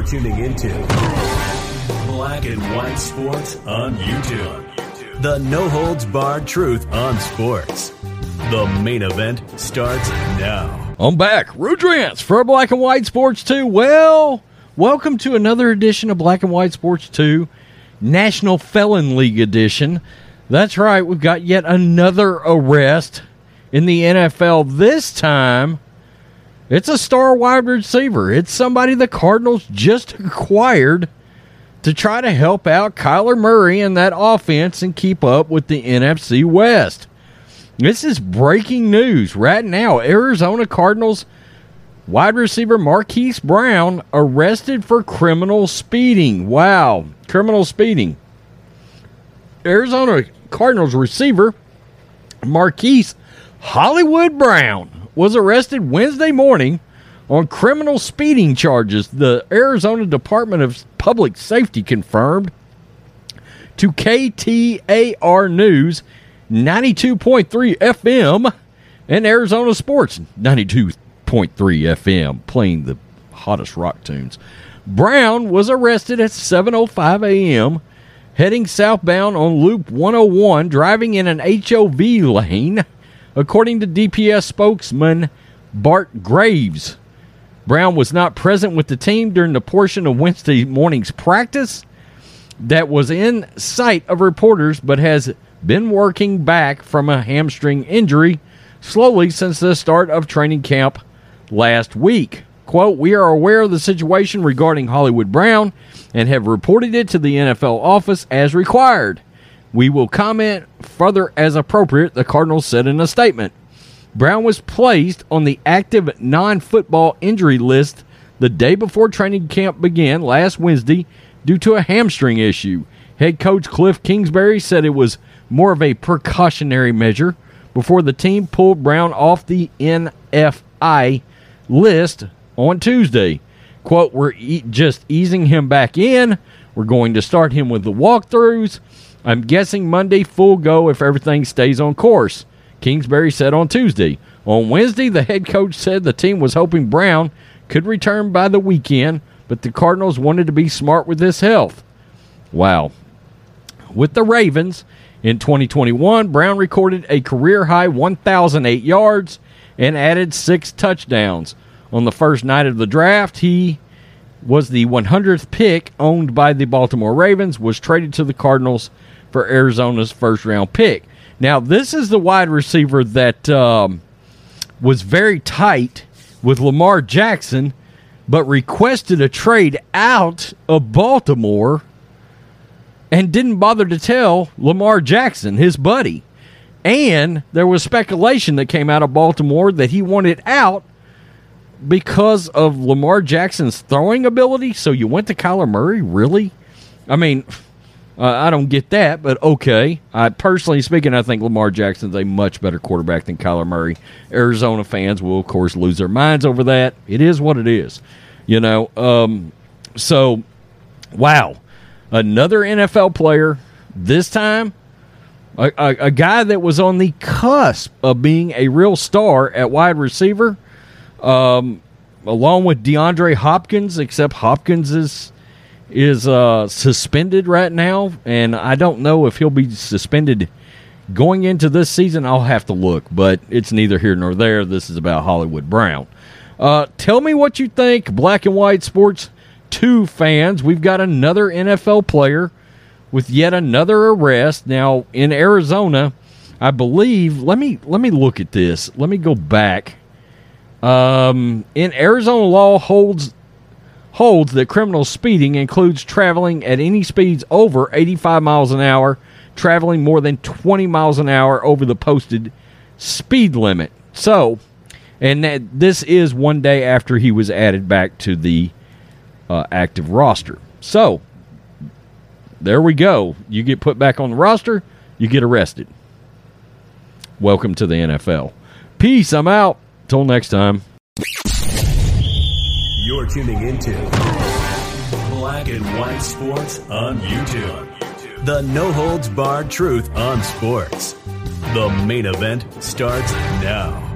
You're tuning into Black and White Sports on YouTube. The no holds barred truth on sports. The main event starts now. I'm back. Rudrance for Black and White Sports 2. Well, welcome to another edition of Black and White Sports 2, National Felon League edition. That's right, we've got yet another arrest in the NFL. This time, it's a star wide receiver. It's somebody the Cardinals just acquired to try to help out Kyler Murray and that offense and keep up with the NFC West. This is breaking news right now. Arizona Cardinals wide receiver Marquise Brown arrested for criminal speeding. Wow, criminal speeding. Arizona Cardinals receiver Marquise Hollywood Brown was arrested Wednesday morning on criminal speeding charges. The Arizona Department of Public Safety confirmed to KTAR News 92.3 FM and Arizona Sports 92.3 FM playing the hottest rock tunes. Brown was arrested at 7:05 a.m. heading southbound on Loop 101 driving in an HOV lane according to DPS spokesman Bart Graves. Brown was not present with the team during the portion of Wednesday morning's practice that was in sight of reporters, but has been working back from a hamstring injury slowly since the start of training camp last week. Quote, We are aware of the situation regarding Hollywood Brown and have reported it to the NFL office as required. We will comment further as appropriate, the Cardinals said in a statement. Brown was placed on the active non football injury list the day before training camp began last Wednesday due to a hamstring issue. Head coach Kliff Kingsbury said it was more of a precautionary measure before the team pulled Brown off the NFI list on Tuesday. Quote, We're e- just easing him back in. We're going to start him with the walkthroughs. I'm guessing Monday full go if everything stays on course. Kingsbury said on Tuesday. On Wednesday, the head coach said the team was hoping Brown could return by the weekend, but the Cardinals wanted to be smart with his health. Wow. With the Ravens in 2021, Brown recorded a career high 1,008 yards and added six touchdowns. On the first night of the draft, he was the 100th pick owned by the Baltimore Ravens, was traded to the Cardinals for Arizona's first round pick. Now, this is the wide receiver that um, was very tight with Lamar Jackson, but requested a trade out of Baltimore and didn't bother to tell Lamar Jackson, his buddy. And there was speculation that came out of Baltimore that he wanted out because of Lamar Jackson's throwing ability. So you went to Kyler Murray, really? I mean, uh, I don't get that, but okay. I personally speaking, I think Lamar Jackson's a much better quarterback than Kyler Murray. Arizona fans will, of course, lose their minds over that. It is what it is, you know. Um, so, wow, another NFL player. This time, a, a, a guy that was on the cusp of being a real star at wide receiver um, along with DeAndre Hopkins, except Hopkins is is uh, suspended right now, and I don't know if he'll be suspended going into this season. I'll have to look, but it's neither here nor there. This is about Hollywood Brown. Uh, tell me what you think, Black and White Sports 2 fans. We've got another NFL player with yet another arrest. Now, in Arizona, I believe, let me let me look at this. Let me go back um, in Arizona law holds holds that criminal speeding includes traveling at any speeds over 85 miles an hour, traveling more than 20 miles an hour over the posted speed limit. So, and that, this is one day after he was added back to the uh, active roster. So there we go. You get put back on the roster, you get arrested. Welcome to the NFL. Peace. I'm out. Till next time. You're tuning into Black and White Sports on YouTube. The no holds barred truth on sports. The main event starts now.